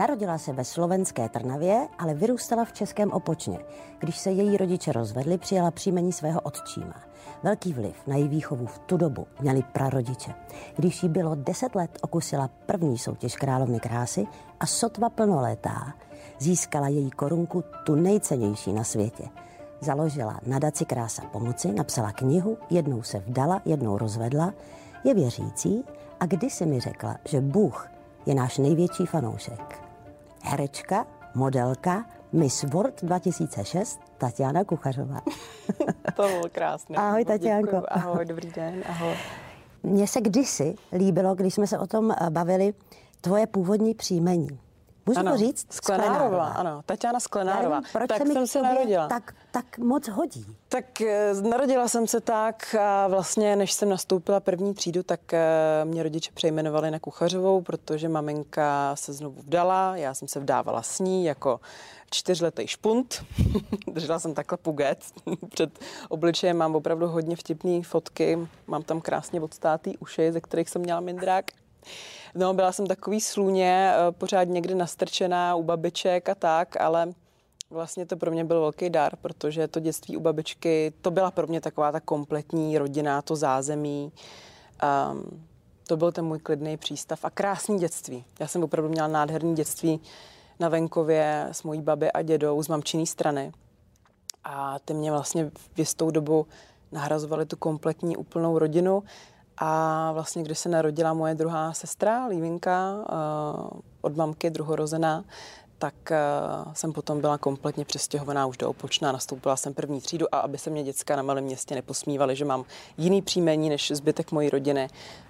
Narodila se ve slovenské Trnavě, ale vyrůstala v českém Opočně. Když se její rodiče rozvedli, přijala příjmení svého otčíma. Velký vliv na její výchovu v tu dobu měli prarodiče. Když jí bylo deset let, okusila první soutěž královny krásy a sotva plnoletá získala její korunku tu nejcennější na světě. Založila nadaci Krása pomoci, napsala knihu, jednou se vdala, jednou rozvedla, je věřící a kdysi mi řekla, že Bůh je náš největší fanoušek. Herečka, modelka, Miss World 2006, Tatiana Kuchařová. to bylo krásné. Ahoj, Tatianko. Děkuju. Ahoj, dobrý den, ahoj. Mně se kdysi líbilo, když jsme se o tom bavili, tvoje původní příjmení. Můžu ano, to říct? Sklenárová. Sklenárová. Ano, Tatiana Sklenárová. Nevím, proč tak se jsem se narodila. Tak, tak moc hodí. Tak eh, narodila jsem se tak a vlastně, než jsem nastoupila první třídu, tak eh, mě rodiče přejmenovali na kuchařovou, protože maminka se znovu vdala, já jsem se vdávala s ní jako čtyřletý špunt. Držela jsem takhle puget. Před obličejem mám opravdu hodně vtipné fotky. Mám tam krásně odstátý uši, ze kterých jsem měla mindrák. No, byla jsem takový sluně, eh, pořád někdy nastrčená u babiček a tak, ale vlastně to pro mě byl velký dar, protože to dětství u babičky, to byla pro mě taková ta kompletní rodina, to zázemí. Um, to byl ten můj klidný přístav a krásný dětství. Já jsem opravdu měla nádherný dětství na venkově s mojí babi a dědou z mamčiný strany. A ty mě vlastně v jistou dobu nahrazovali tu kompletní úplnou rodinu. A vlastně, když se narodila moje druhá sestra, Lívinka, uh, od mamky druhorozená, tak uh, jsem potom byla kompletně přestěhovaná už do Opočna, nastoupila jsem první třídu a aby se mě děcka na malém městě neposmívali, že mám jiný příjmení než zbytek mojí rodiny,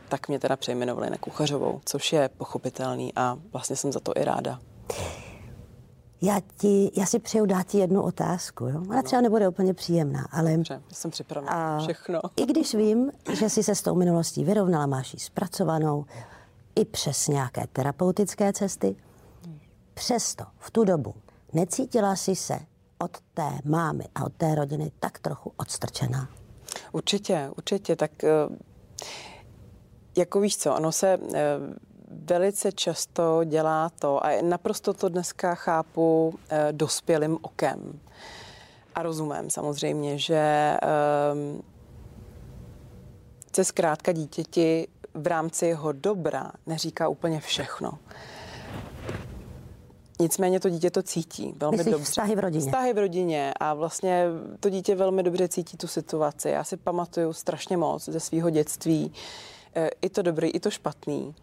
tak mě teda přejmenovali na kuchařovou, což je pochopitelný a vlastně jsem za to i ráda. Já, ti, já si přeju dát ti jednu otázku. Jo? Ona třeba nebude úplně příjemná, ale... Dobře, jsem připravena všechno. I když vím, že jsi se s tou minulostí vyrovnala, máš ji zpracovanou i přes nějaké terapeutické cesty, přesto v tu dobu necítila jsi se od té mámy a od té rodiny tak trochu odstrčená? Určitě, určitě. Tak eh, jako víš co, ono se eh, velice často dělá to, a naprosto to dneska chápu eh, dospělým okem a rozumem samozřejmě, že se zkrátka dítěti v rámci jeho dobra neříká úplně všechno. Nicméně to dítě to cítí velmi Myslíš dobře. vztahy v rodině. Vztahy v rodině a vlastně to dítě velmi dobře cítí tu situaci. Já si pamatuju strašně moc ze svého dětství, eh, i to dobrý, i to špatný.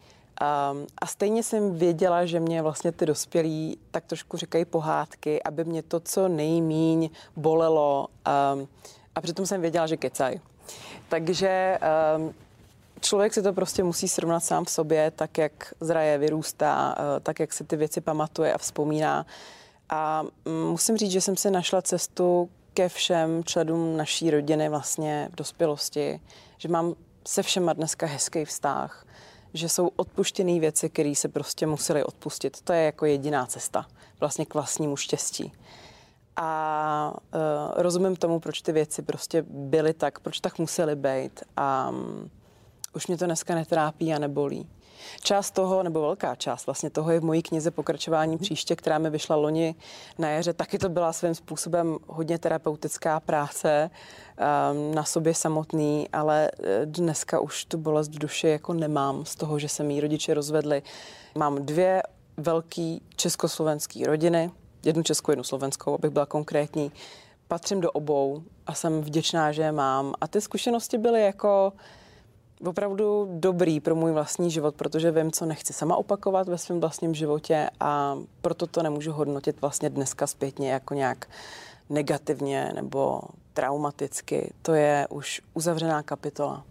Um, a stejně jsem věděla, že mě vlastně ty dospělí tak trošku říkají pohádky, aby mě to co nejmíň bolelo. Um, a přitom jsem věděla, že kecaj. Takže um, člověk si to prostě musí srovnat sám v sobě, tak jak zraje, vyrůstá, uh, tak jak si ty věci pamatuje a vzpomíná. A um, musím říct, že jsem si našla cestu ke všem členům naší rodiny vlastně v dospělosti, že mám se všema dneska hezký vztah že jsou odpuštěné věci, které se prostě museli odpustit. To je jako jediná cesta vlastně k vlastnímu štěstí. A uh, rozumím tomu, proč ty věci prostě byly tak, proč tak musely být. A um, už mě to dneska netrápí a nebolí. Část toho, nebo velká část vlastně toho je v mojí knize Pokračování mhm. příště, která mi vyšla loni na jaře. Taky to byla svým způsobem hodně terapeutická práce um, na sobě samotný, ale eh, dneska už tu bolest v duši jako nemám z toho, že se mý rodiče rozvedli. Mám dvě velký československé rodiny, jednu českou, jednu slovenskou, abych byla konkrétní. Patřím do obou a jsem vděčná, že je mám. A ty zkušenosti byly jako opravdu dobrý pro můj vlastní život, protože vím, co nechci sama opakovat ve svém vlastním životě a proto to nemůžu hodnotit vlastně dneska zpětně jako nějak negativně nebo traumaticky. To je už uzavřená kapitola.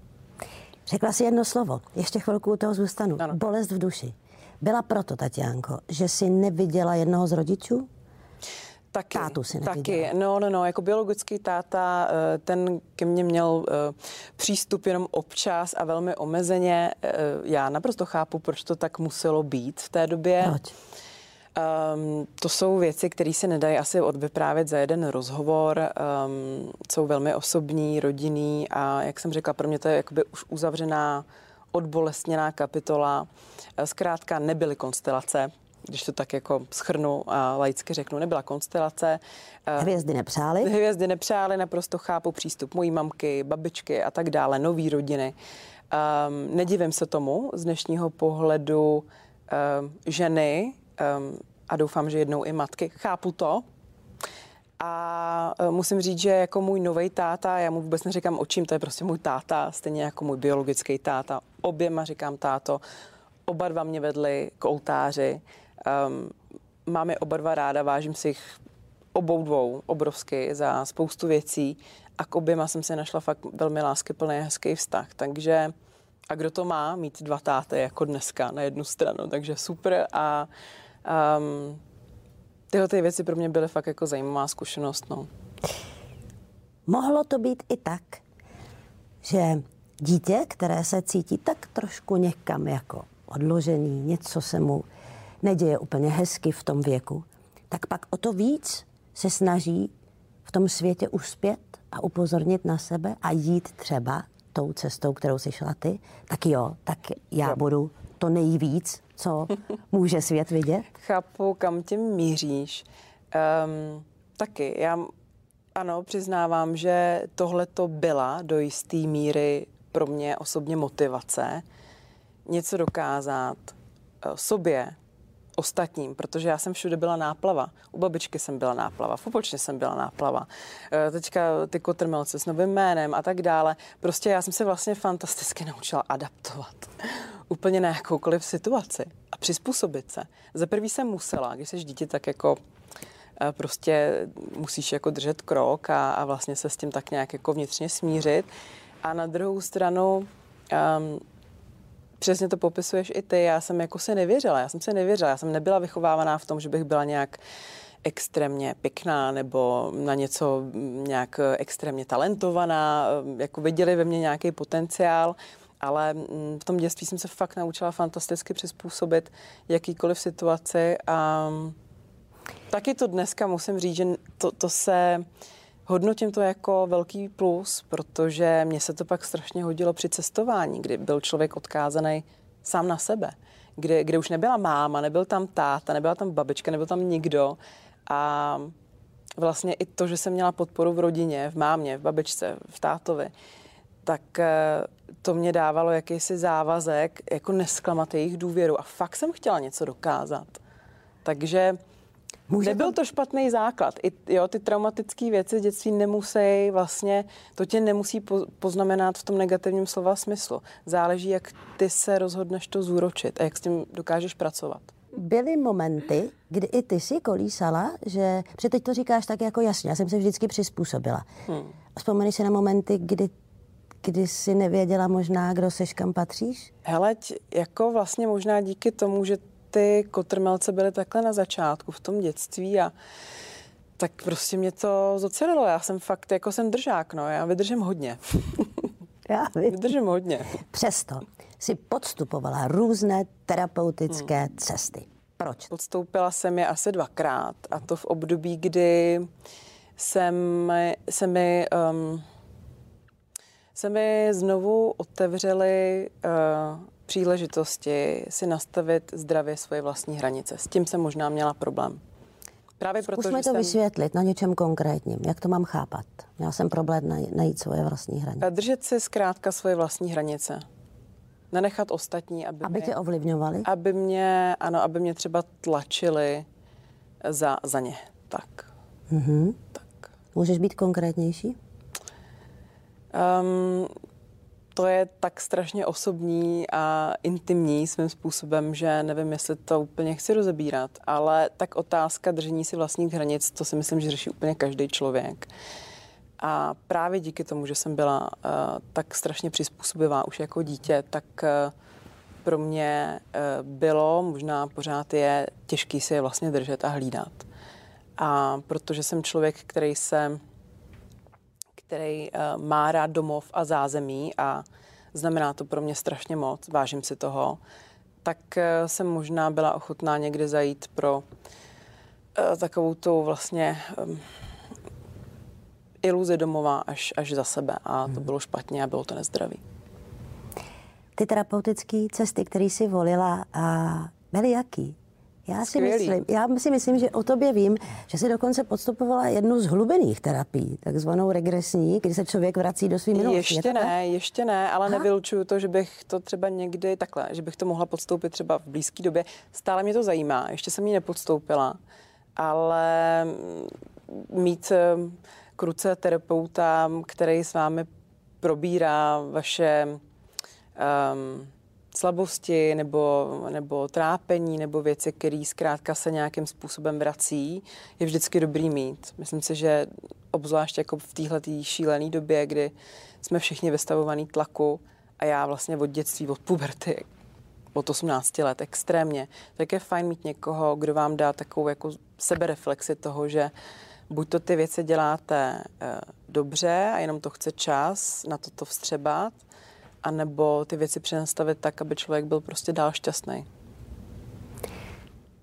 Řekla si jedno slovo, ještě chvilku u toho zůstanu. Ano. Bolest v duši. Byla proto, Tatiánko, že jsi neviděla jednoho z rodičů? Taky, Tátu si Taky, no, no, no, jako biologický táta, eh, ten ke mně měl eh, přístup jenom občas a velmi omezeně. Eh, já naprosto chápu, proč to tak muselo být v té době. Proč? Um, to jsou věci, které se nedají asi odvyprávět za jeden rozhovor. Um, jsou velmi osobní, rodinný a jak jsem řekla, pro mě to je jakoby už uzavřená, odbolestněná kapitola. Zkrátka nebyly konstelace, když to tak jako schrnu a laicky řeknu, nebyla konstelace. Hvězdy nepřáli? Hvězdy nepřáli, naprosto chápu přístup mojí mamky, babičky a tak dále, nový rodiny. Um, nedivím se tomu z dnešního pohledu um, ženy um, a doufám, že jednou i matky. Chápu to, a e, musím říct, že jako můj nový táta, já mu vůbec neříkám očím, to je prostě můj táta, stejně jako můj biologický táta. Oběma říkám táto. Oba dva mě vedli k oltáři. Um, mám je oba dva ráda, vážím si jich obou dvou obrovsky za spoustu věcí a k oběma jsem si našla fakt velmi láskyplný hezký vztah. Takže a kdo to má, mít dva táty jako dneska na jednu stranu, takže super a um, tyhle ty věci pro mě byly fakt jako zajímavá zkušenost. No. Mohlo to být i tak, že dítě, které se cítí tak trošku někam jako odložený, něco se mu neděje úplně hezky v tom věku, tak pak o to víc se snaží v tom světě uspět a upozornit na sebe a jít třeba tou cestou, kterou si šla ty, tak jo, tak já jo. budu to nejvíc, co může svět vidět? Chápu, kam tím míříš. Um, taky, já ano, přiznávám, že tohle to byla do jisté míry pro mě osobně motivace něco dokázat uh, sobě, ostatním, protože já jsem všude byla náplava. U babičky jsem byla náplava, v Opočně jsem byla náplava. E, teďka ty kotrmelce s novým jménem a tak dále. Prostě já jsem se vlastně fantasticky naučila adaptovat úplně na jakoukoliv situaci a přizpůsobit se. Za prvý jsem musela, když jsi dítě, tak jako e, prostě musíš jako držet krok a, a vlastně se s tím tak nějak jako vnitřně smířit. A na druhou stranu um, přesně to popisuješ i ty. Já jsem jako se nevěřila, já jsem se nevěřila, já jsem nebyla vychovávaná v tom, že bych byla nějak extrémně pěkná nebo na něco nějak extrémně talentovaná, jako viděli ve mně nějaký potenciál, ale v tom dětství jsem se fakt naučila fantasticky přizpůsobit jakýkoliv situaci a taky to dneska musím říct, že to, to se Hodnotím to jako velký plus, protože mě se to pak strašně hodilo při cestování, kdy byl člověk odkázaný sám na sebe, kde, kde už nebyla máma, nebyl tam táta, nebyla tam babička, nebyl tam nikdo. A vlastně i to, že jsem měla podporu v rodině, v mámě, v babičce, v tátovi, tak eh, to mě dávalo jakýsi závazek, jako nesklamat jejich důvěru. A fakt jsem chtěla něco dokázat. Takže Může Nebyl to špatný základ. I, jo, ty traumatické věci z dětství nemusí vlastně, to tě nemusí po, poznamenat v tom negativním slova smyslu. Záleží, jak ty se rozhodneš to zúročit a jak s tím dokážeš pracovat. Byly momenty, kdy i ty si kolísala, že, protože teď to říkáš tak jako jasně, já jsem se vždycky přizpůsobila. Hmm. Vzpomeneš si na momenty, kdy kdy jsi nevěděla možná, kdo seš, kam patříš? Hele, jako vlastně možná díky tomu, že ty kotrmelce byly takhle na začátku v tom dětství a tak prostě mě to zocelilo. Já jsem fakt, jako jsem držák, no, já vydržím hodně. Já vím. vydržím hodně. Přesto si podstupovala různé terapeutické hmm. cesty. Proč? Podstoupila jsem je asi dvakrát a to v období, kdy jsem, se mi um, se mi znovu otevřely uh, příležitosti si nastavit zdravě svoje vlastní hranice. S tím jsem možná měla problém. Právě proto, Zkusme to jsem... vysvětlit na něčem konkrétním. Jak to mám chápat? Měla jsem problém najít svoje vlastní hranice. Držet si zkrátka svoje vlastní hranice. Nenechat ostatní, aby, aby mě, tě ovlivňovali? Aby mě, ano, aby mě třeba tlačili za, za ně. Tak. Mm-hmm. tak. Můžeš být konkrétnější? Um, to je tak strašně osobní a intimní svým způsobem, že nevím, jestli to úplně chci rozebírat, ale tak otázka držení si vlastních hranic, to si myslím, že řeší úplně každý člověk. A právě díky tomu, že jsem byla uh, tak strašně přizpůsobivá už jako dítě, tak uh, pro mě uh, bylo, možná pořád je těžký si je vlastně držet a hlídat. A protože jsem člověk, který se který uh, má rád domov a zázemí a znamená to pro mě strašně moc, vážím si toho, tak uh, jsem možná byla ochotná někdy zajít pro uh, takovou tu vlastně um, iluzi domova až, až za sebe a to hmm. bylo špatně a bylo to nezdravý. Ty terapeutické cesty, které jsi volila, a byly jaký? Já si, myslím, já si myslím, že o tobě vím, že si dokonce podstupovala jednu z hlubených terapií, takzvanou regresní, kdy se člověk vrací do svých minulosti. Ještě ne, ještě ne, ale Aha. nevylučuju to, že bych to třeba někdy takhle, že bych to mohla podstoupit třeba v blízké době. Stále mě to zajímá, ještě jsem ji nepodstoupila, ale mít eh, kruce terapeuta, který s vámi probírá vaše um, slabosti nebo, nebo trápení nebo věci, které zkrátka se nějakým způsobem vrací, je vždycky dobrý mít. Myslím si, že obzvlášť jako v téhle šílené době, kdy jsme všichni vystavovaní tlaku a já vlastně od dětství, od puberty, od 18 let extrémně, tak je fajn mít někoho, kdo vám dá takovou jako sebereflexi toho, že buď to ty věci děláte e, dobře a jenom to chce čas na to to vstřebat, anebo ty věci přenastavit tak, aby člověk byl prostě dál šťastný.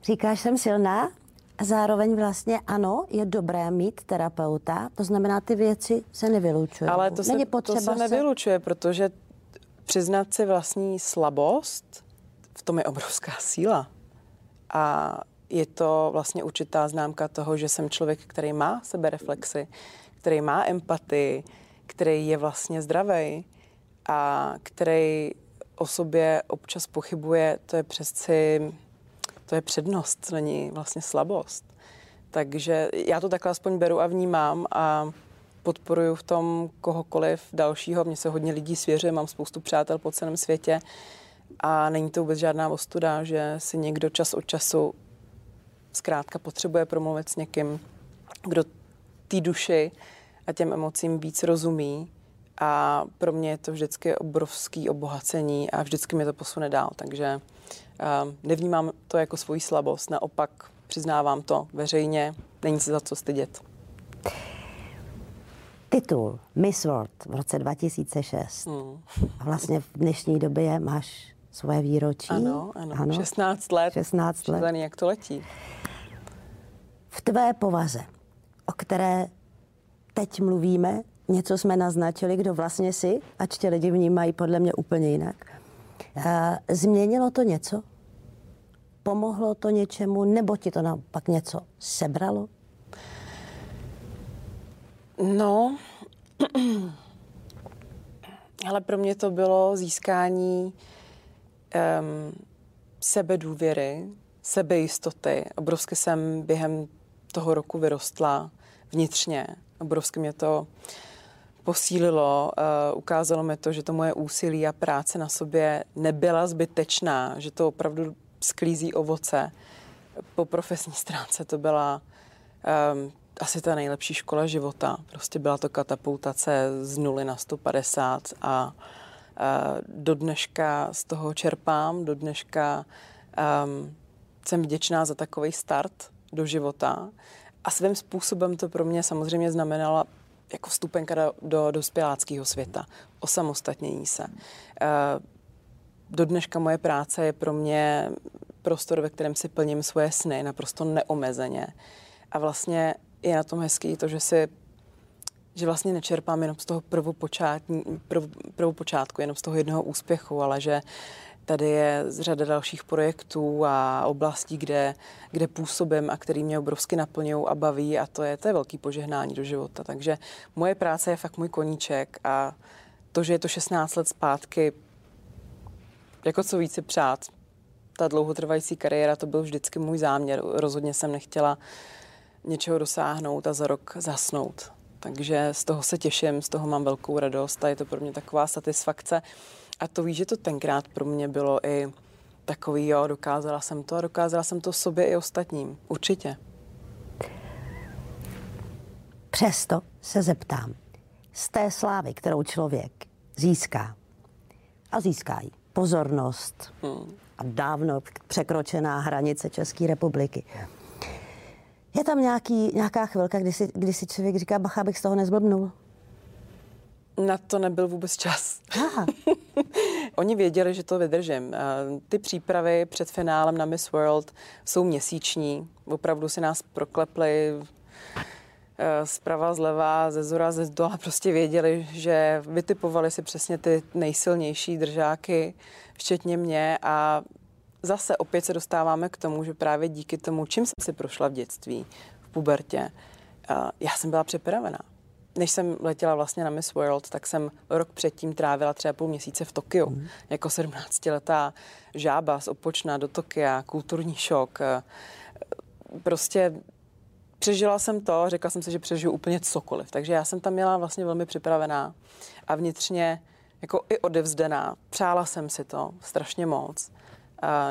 Říkáš, jsem silná, a zároveň vlastně ano, je dobré mít terapeuta, to znamená, ty věci se nevylučují. Ale to se, to se nevylučuje, protože přiznat si vlastní slabost, v tom je obrovská síla. A je to vlastně určitá známka toho, že jsem člověk, který má sebereflexy, který má empatii, který je vlastně zdravý a který o sobě občas pochybuje, to je přeci, to je přednost, není vlastně slabost. Takže já to takhle aspoň beru a vnímám a podporuju v tom kohokoliv dalšího. Mně se hodně lidí svěřuje, mám spoustu přátel po celém světě a není to vůbec žádná ostuda, že si někdo čas od času zkrátka potřebuje promluvit s někým, kdo té duši a těm emocím víc rozumí a pro mě je to vždycky obrovský obohacení a vždycky mi to posune dál, takže uh, nevnímám to jako svoji slabost, naopak přiznávám to veřejně, není se za co stydět. Titul Miss World v roce 2006. Hmm. A vlastně v dnešní době máš svoje výročí. Ano, ano, ano. 16 let. 16 let. Šílený, jak to letí. V tvé povaze, o které teď mluvíme, něco jsme naznačili, kdo vlastně si, ač tě lidi vnímají podle mě úplně jinak. Změnilo to něco? Pomohlo to něčemu, nebo ti to naopak něco sebralo? No, ale pro mě to bylo získání um, sebedůvěry, sebejistoty. Obrovsky jsem během toho roku vyrostla vnitřně. Obrovsky mě to posílilo, uh, ukázalo mi to, že to moje úsilí a práce na sobě nebyla zbytečná, že to opravdu sklízí ovoce. Po profesní stránce to byla um, asi ta nejlepší škola života. Prostě byla to katapultace z nuly na 150 a uh, do dneška z toho čerpám, do dneška um, jsem vděčná za takový start do života. A svým způsobem to pro mě samozřejmě znamenalo jako vstupenka do, do dospěláckého světa, osamostatnění se. Eh, do dneška moje práce je pro mě prostor, ve kterém si plním svoje sny naprosto neomezeně. A vlastně je na tom hezký to, že si že vlastně nečerpám jenom z toho prvopočátku, jenom z toho jednoho úspěchu, ale že Tady je řada dalších projektů a oblastí, kde, kde působím a který mě obrovsky naplňují a baví a to je, to je velký požehnání do života. Takže moje práce je fakt můj koníček a to, že je to 16 let zpátky, jako co více přát. Ta dlouhotrvající kariéra, to byl vždycky můj záměr. Rozhodně jsem nechtěla něčeho dosáhnout a za rok zasnout. Takže z toho se těším, z toho mám velkou radost a je to pro mě taková satisfakce. A to víš, že to tenkrát pro mě bylo i takový, jo, dokázala jsem to a dokázala jsem to sobě i ostatním. Určitě. Přesto se zeptám, z té slávy, kterou člověk získá, a získá jí pozornost hmm. a dávno překročená hranice České republiky, je tam nějaký, nějaká chvilka, kdy si, kdy si člověk říká, bacha, abych z toho nezblbnul? Na to nebyl vůbec čas. Oni věděli, že to vydržím. Ty přípravy před finálem na Miss World jsou měsíční. Opravdu si nás proklepli eh, zprava, zleva, ze zora, ze zdola. Prostě věděli, že vytipovali si přesně ty nejsilnější držáky, včetně mě a zase opět se dostáváme k tomu, že právě díky tomu, čím jsem si prošla v dětství, v pubertě, já jsem byla připravená. Než jsem letěla vlastně na Miss World, tak jsem rok předtím trávila třeba půl měsíce v Tokiu. Mm. Jako 17-letá žába z Opočna do Tokia, kulturní šok. Prostě přežila jsem to, řekla jsem si, že přežiju úplně cokoliv. Takže já jsem tam měla vlastně velmi připravená a vnitřně jako i odevzdená. Přála jsem si to strašně moc.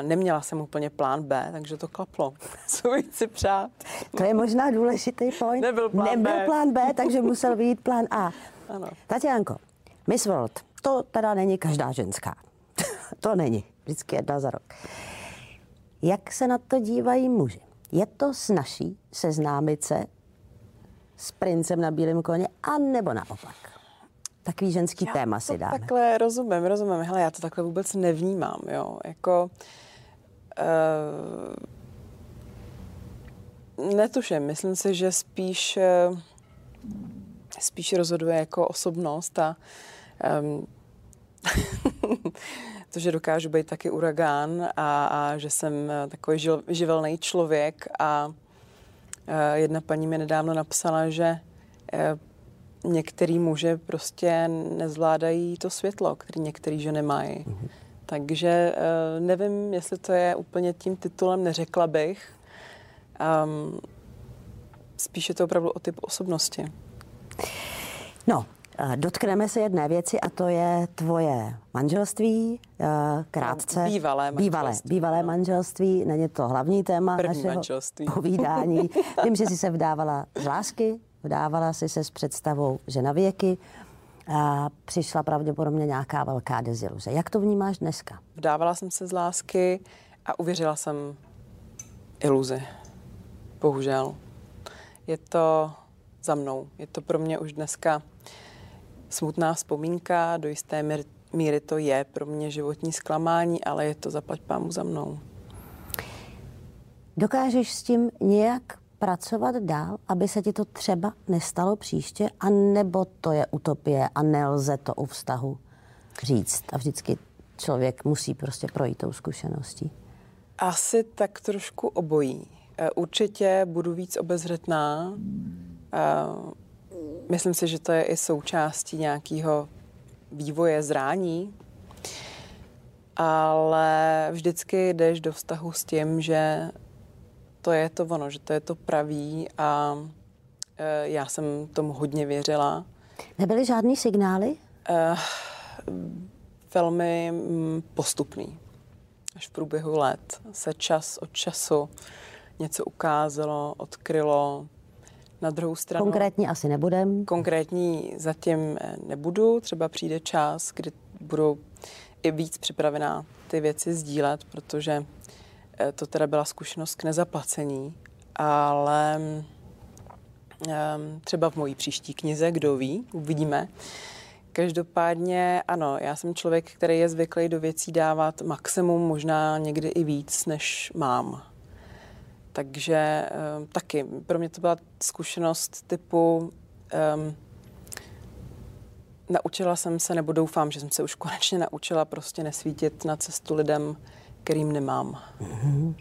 Neměla jsem úplně plán B, takže to klaplo. Co si přát? To je možná důležitý point. Nebyl plán Nebyl B. plán B, takže musel být plán A. Ano. Tatianko, Miss World, to teda není každá ženská. to není. Vždycky jedna za rok. Jak se na to dívají muži? Je to snaží seznámit se s princem na bílém koně, anebo naopak? Takový ženský já téma si dáme. takhle rozumím, rozumím. Hele, já to takhle vůbec nevnímám, jo. Jako... Uh, netuším, myslím si, že spíš uh, spíš rozhoduje jako osobnost a um, to, že dokážu být taky uragán a, a že jsem takový žil, živelný člověk a uh, jedna paní mi nedávno napsala, že uh, některý muže prostě nezvládají to světlo, který některý ženy mají. Mm-hmm. Takže uh, nevím, jestli to je úplně tím titulem, neřekla bych. Um, spíš je to opravdu o typ osobnosti. No, dotkneme se jedné věci a to je tvoje manželství, krátce. Bývalé manželství. Bývalé, bývalé manželství, není to hlavní téma První našeho manželství. povídání. Vím, že jsi se vdávala z lásky, vdávala jsi se s představou, že na věky a přišla pravděpodobně nějaká velká deziluze. Jak to vnímáš dneska? Vdávala jsem se z lásky a uvěřila jsem iluzi. Bohužel. Je to za mnou. Je to pro mě už dneska smutná vzpomínka, do jisté míry to je pro mě životní zklamání, ale je to zaplať pámu za mnou. Dokážeš s tím nějak pracovat dál, aby se ti to třeba nestalo příště, a nebo to je utopie a nelze to u vztahu říct a vždycky člověk musí prostě projít tou zkušeností? Asi tak trošku obojí. E, určitě budu víc obezřetná. E, myslím si, že to je i součástí nějakého vývoje zrání, ale vždycky jdeš do vztahu s tím, že to je to ono, že to je to pravý a e, já jsem tomu hodně věřila. Nebyly žádný signály? E, velmi postupný. Až v průběhu let se čas od času něco ukázalo, odkrylo. Na druhou stranu... Konkrétní asi nebudem. Konkrétní zatím nebudu. Třeba přijde čas, kdy budu i víc připravená ty věci sdílet, protože to teda byla zkušenost k nezaplacení, ale ehm, třeba v mojí příští knize, kdo ví, uvidíme. Každopádně ano, já jsem člověk, který je zvyklý do věcí dávat maximum, možná někdy i víc, než mám. Takže um, taky pro mě to byla zkušenost typu um, naučila jsem se, nebo doufám, že jsem se už konečně naučila prostě nesvítit na cestu lidem, kterým nemám. Mm-hmm.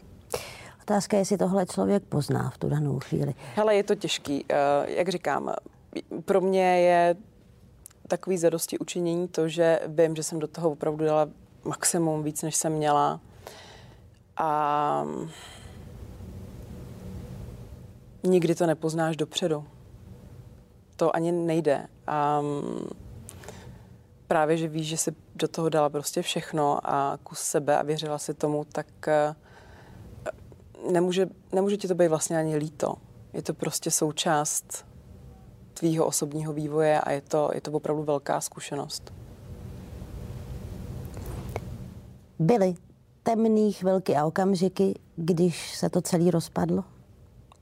Otázka je, jestli tohle člověk pozná v tu danou chvíli. Hele, je to těžký. Uh, jak říkám, pro mě je takový zadosti učinění to, že vím, že jsem do toho opravdu dala maximum, víc, než jsem měla. A nikdy to nepoznáš dopředu. To ani nejde. Um, právě, že víš, že jsi do toho dala prostě všechno a kus sebe a věřila si tomu, tak eh, nemůže, nemůže ti to být vlastně ani líto. Je to prostě součást tvýho osobního vývoje a je to, je to opravdu velká zkušenost. Byly temný chvilky a okamžiky, když se to celé rozpadlo?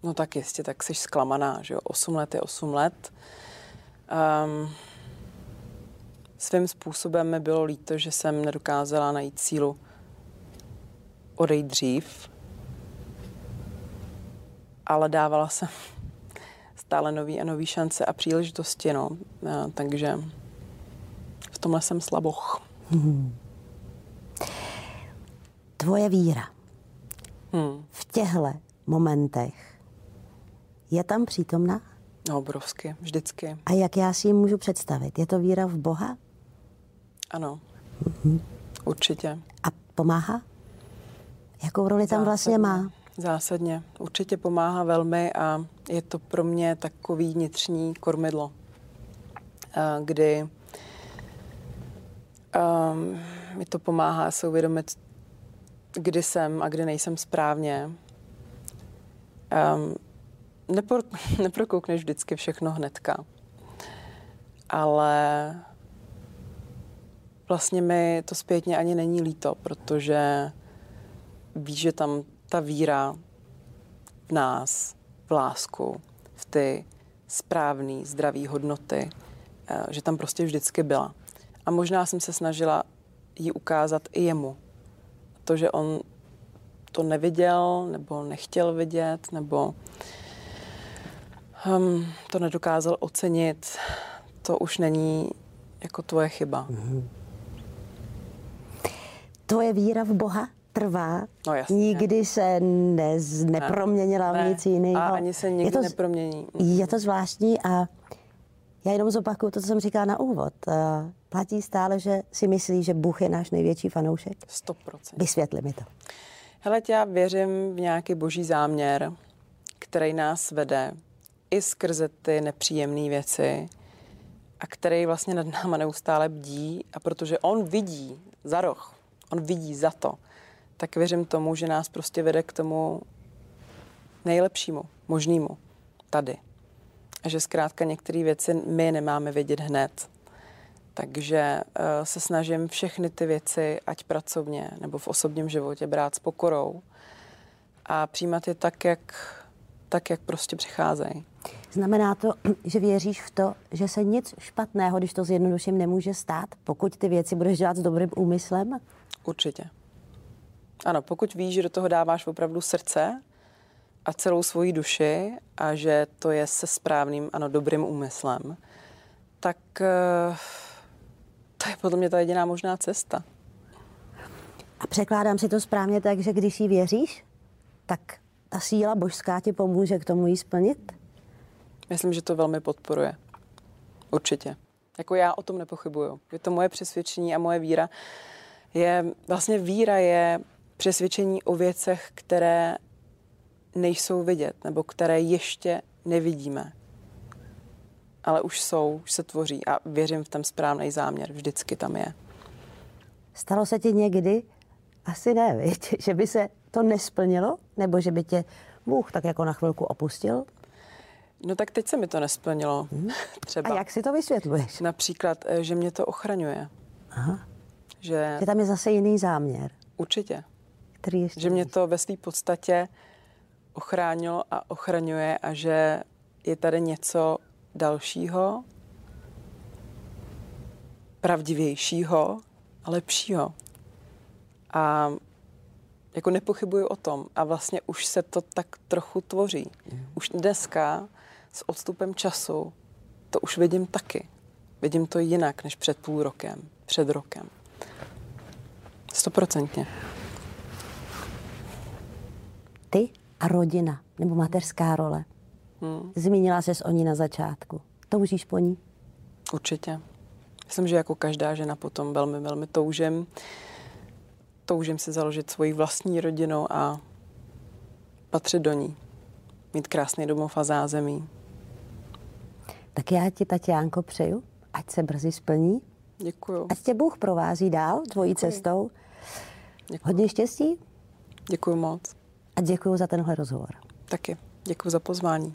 No tak jistě, tak jsi zklamaná, že jo. Osm let je osm let. Um, svým způsobem mi bylo líto, že jsem nedokázala najít sílu odejít dřív, ale dávala jsem stále nový a nový šance a příležitosti, no. Takže v tomhle jsem slaboch. Hmm. Tvoje víra Hmm. v těchto momentech je tam přítomná? No, obrovsky, vždycky. A jak já si ji můžu představit? Je to víra v Boha? Ano. Určitě. A pomáhá? Jakou roli tam vlastně má? Zásadně. Určitě pomáhá velmi a je to pro mě takový vnitřní kormidlo, a kdy um, mi to pomáhá se uvědomit, kdy jsem a kdy nejsem správně. Um, nepro, neprokoukneš vždycky všechno hnedka, ale vlastně mi to zpětně ani není líto, protože víš, že tam ta víra v nás, v lásku, v ty správné, zdravé hodnoty, eh, že tam prostě vždycky byla. A možná jsem se snažila ji ukázat i jemu. To, že on to neviděl, nebo nechtěl vidět, nebo um, to nedokázal ocenit, to už není jako tvoje chyba. Mm-hmm. Tvoje víra v Boha trvá? No jasně. Nikdy se ne, neproměnila ne, v nic jiného? A ani se nikdy je to, nepromění. Je to zvláštní a já jenom zopakuju to, co jsem říkala na úvod. Uh, platí stále, že si myslí, že Bůh je náš největší fanoušek? 100%. Vysvětli mi to. Hele, já věřím v nějaký boží záměr, který nás vede i skrze ty nepříjemné věci a který vlastně nad náma neustále bdí a protože on vidí za roh, on vidí za to, tak věřím tomu, že nás prostě vede k tomu nejlepšímu, možnému tady. A že zkrátka některé věci my nemáme vědět hned. Takže uh, se snažím všechny ty věci, ať pracovně nebo v osobním životě, brát s pokorou a přijímat je tak, jak, tak, jak prostě přicházejí. Znamená to, že věříš v to, že se nic špatného, když to zjednoduším, nemůže stát, pokud ty věci budeš dělat s dobrým úmyslem? Určitě. Ano, pokud víš, že do toho dáváš opravdu srdce a celou svoji duši a že to je se správným, ano, dobrým úmyslem, tak uh, to je podle mě ta jediná možná cesta. A překládám si to správně tak, že když jí věříš, tak ta síla božská ti pomůže k tomu jí splnit? Myslím, že to velmi podporuje. Určitě. Jako já o tom nepochybuju. Je to moje přesvědčení a moje víra. Je, vlastně víra je přesvědčení o věcech, které nejsou vidět, nebo které ještě nevidíme. Ale už jsou, už se tvoří a věřím v ten správný záměr. Vždycky tam je. Stalo se ti někdy, asi ne, viď? že by se to nesplnilo? Nebo že by tě Bůh tak jako na chvilku opustil? No tak teď se mi to nesplnilo. Hmm. Třeba. A jak si to vysvětluješ? Například, eh, že mě to ochraňuje. Aha. Že... Že tam je zase jiný záměr. Určitě. Který ještě že mě to ve své podstatě ochránilo a ochraňuje a že je tady něco dalšího, pravdivějšího a lepšího. A jako nepochybuju o tom. A vlastně už se to tak trochu tvoří. Už dneska s odstupem času to už vidím taky. Vidím to jinak než před půl rokem, před rokem. Stoprocentně. Ty a rodina, nebo mateřská role. Hmm. Zmínila ses o ní na začátku. Toužíš po ní? Určitě. Myslím, že jako každá žena potom velmi, velmi toužím. Toužím si založit svoji vlastní rodinu a patřit do ní. Mít krásný domov a zázemí. Tak já ti, Tatiánko, přeju, ať se brzy splní. Děkuju. Ať tě Bůh provází dál tvojí Děkuji. cestou. Děkuji. Hodně štěstí. Děkuji moc. A děkuji za tenhle rozhovor. Taky. Děkuji za pozvání.